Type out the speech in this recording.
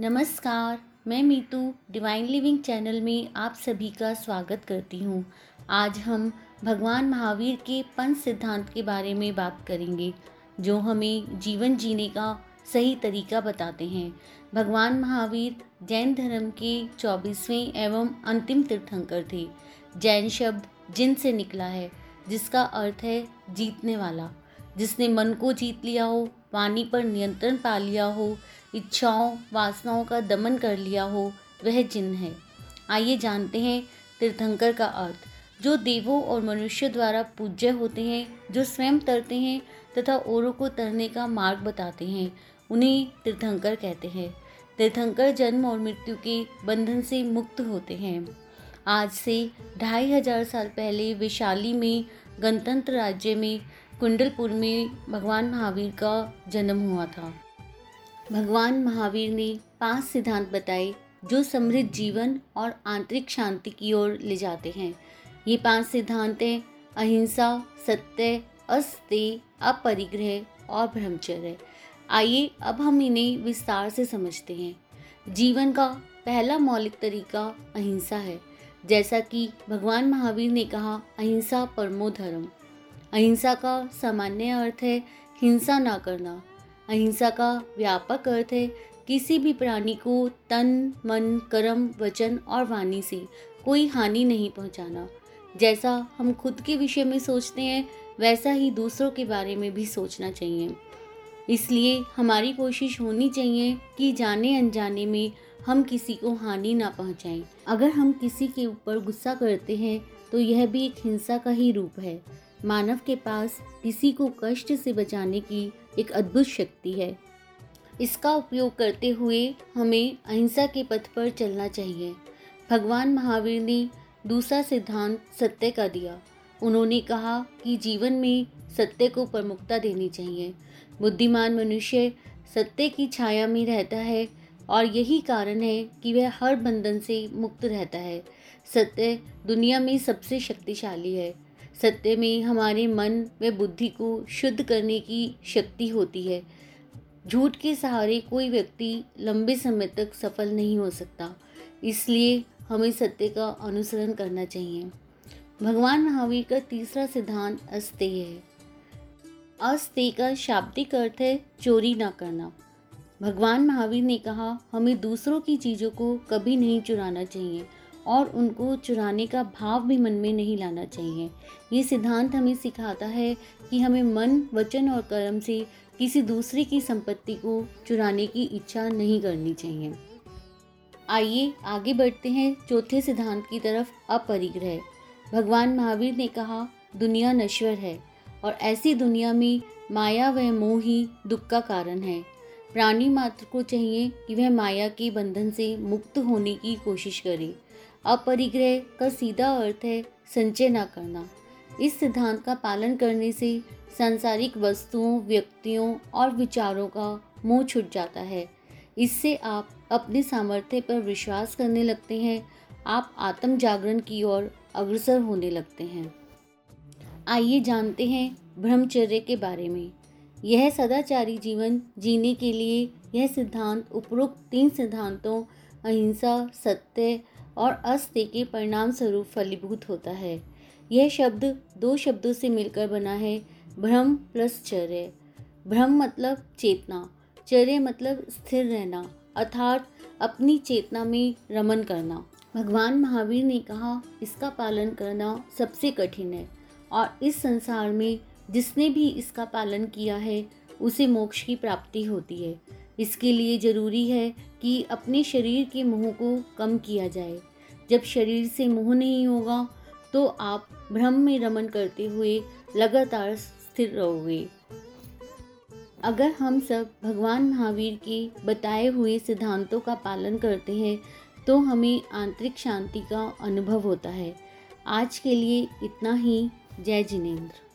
नमस्कार, मैं Meetu divine living channel में आप सभी का स्वागत करती हूँ। आज हम भगवान महावीर के पंच सिद्धांत के बारे में बात करेंगे, जो हमें जीवन जीने का सही तरीका बताते हैं। भगवान महावीर जैन धर्म के चौबीसवें एवं अंतिम तीर्थंकर थे। जैन शब्द जिन से निकला है, जिसका अर्थ है जीतने वाला। जिसने मन को जीत लिया हो, वाणी पर नियंत्रण पा लिया हो इच्छाओं, वासनाओं का दमन कर लिया हो, वह जिन है। आइए जानते हैं तीर्थंकर का अर्थ। जो देवों और मनुष्य द्वारा पूज्य होते हैं, जो स्वयं तरते हैं तथा औरों को तरने का मार्ग बताते हैं, उन्हें तीर्थंकर कहते हैं। तीर्थंकर जन्म और मृत्यु के बंधन से मुक्त होते हैं। आज से ढाई हज़ार साल पहले विशाली में गणतंत्र राज्य में कुंडलपुर में भगवान महावीर का जन्म हुआ था। भगवान महावीर ने पाँच सिद्धांत बताए, जो समृद्ध जीवन और आंतरिक शांति की ओर ले जाते हैं। ये पाँच सिद्धांत हैं, अहिंसा, सत्य अस्त्य अपरिग्रह और ब्रह्मचर्य। आइए, अब हम इन्हें विस्तार से समझते हैं। जीवन का पहला मौलिक तरीका अहिंसा है। जैसा कि भगवान महावीर ने कहा, अहिंसा परमो धर्म। अहिंसा का सामान्य अर्थ है, हिंसा ना करना। अहिंसा का व्यापक अर्थ है, किसी भी प्राणी को तन, मन, कर्म, वचन और वाणी से कोई हानि नहीं पहुंचाना। जैसा हम खुद के विषय में सोचते हैं, वैसा ही दूसरों के बारे में भी सोचना चाहिए। इसलिए हमारी कोशिश होनी चाहिए कि जाने अनजाने में हम किसी को हानि ना पहुंचाएँ। अगर हम किसी के ऊपर गुस्सा करते हैं तो यह भी एक हिंसा का ही रूप है। मानव के पास किसी को कष्ट से बचाने की एक अद्भुत शक्ति है। इसका उपयोग करते हुए हमें अहिंसा के पथ पर चलना चाहिए। भगवान महावीर ने दूसरा सिद्धांत सत्य का दिया। उन्होंने कहा कि जीवन में सत्य को प्रमुखता देनी चाहिए। बुद्धिमान मनुष्य सत्य की छाया में रहता है और यही कारण है कि वह हर बंधन से मुक्त रहता है। सत्य दुनिया में सबसे शक्तिशाली है। सत्य में हमारे मन व बुद्धि को शुद्ध करने की शक्ति होती है। झूठ के सहारे कोई व्यक्ति लंबे समय तक सफल नहीं हो सकता, इसलिए हमें सत्य का अनुसरण करना चाहिए। भगवान महावीर का तीसरा सिद्धांत अस्तेय है। अस्तेय का शाब्दिक अर्थ है चोरी ना करना। भगवान महावीर ने कहा, हमें दूसरों की चीज़ों को कभी नहीं चुराना चाहिए। और उनको चुराने का भाव भी मन में नहीं लाना चाहिए। ये सिद्धांत हमें सिखाता है कि हमें मन, वचन और कर्म से किसी दूसरे की संपत्ति को चुराने की इच्छा नहीं करनी चाहिए। आइए आगे बढ़ते हैं चौथे सिद्धांत की तरफ़ अपरिग्रह। भगवान महावीर ने कहा, दुनिया नश्वर है और ऐसी दुनिया में माया व मोह ही दुख का कारण है। प्राणी मात्र को चाहिए कि वह माया के बंधन से मुक्त होने की कोशिश करे। अपरिग्रह का सीधा अर्थ है संचय न करना। इस सिद्धांत का पालन करने से सांसारिक वस्तुओं, व्यक्तियों और विचारों का मुँह छुट जाता है। इससे आप अपने सामर्थ्य पर विश्वास करने लगते हैं, आप आत्म जागरण की ओर अग्रसर होने लगते हैं। आइए जानते हैं ब्रह्मचर्य के बारे में। यह सदाचारी जीवन जीने के लिए यह सिद्धांत उपरोक्त तीन सिद्धांतों, अहिंसा, सत्य और अस्त्य के परिणाम स्वरूप फलीभूत होता है। यह शब्द दो शब्दों से मिलकर बना है। भ्रम प्लस चर्य। भ्रम मतलब चेतना। चर्य मतलब स्थिर रहना, अर्थात अपनी चेतना में रमन करना। भगवान महावीर ने कहा, इसका पालन करना सबसे कठिन है और इस संसार में जिसने भी इसका पालन किया है, उसे मोक्ष की प्राप्ति होती है। इसके लिए ज़रूरी है कि अपने शरीर के मोह को कम किया जाए। जब शरीर से मोह नहीं होगा तो आप भ्रम में रमन करते हुए लगातार स्थिर रहोगे। अगर हम सब भगवान महावीर के बताए हुए सिद्धांतों का पालन करते हैं तो हमें आंतरिक शांति का अनुभव होता है। आज के लिए इतना ही। जय जिनेन्द्र।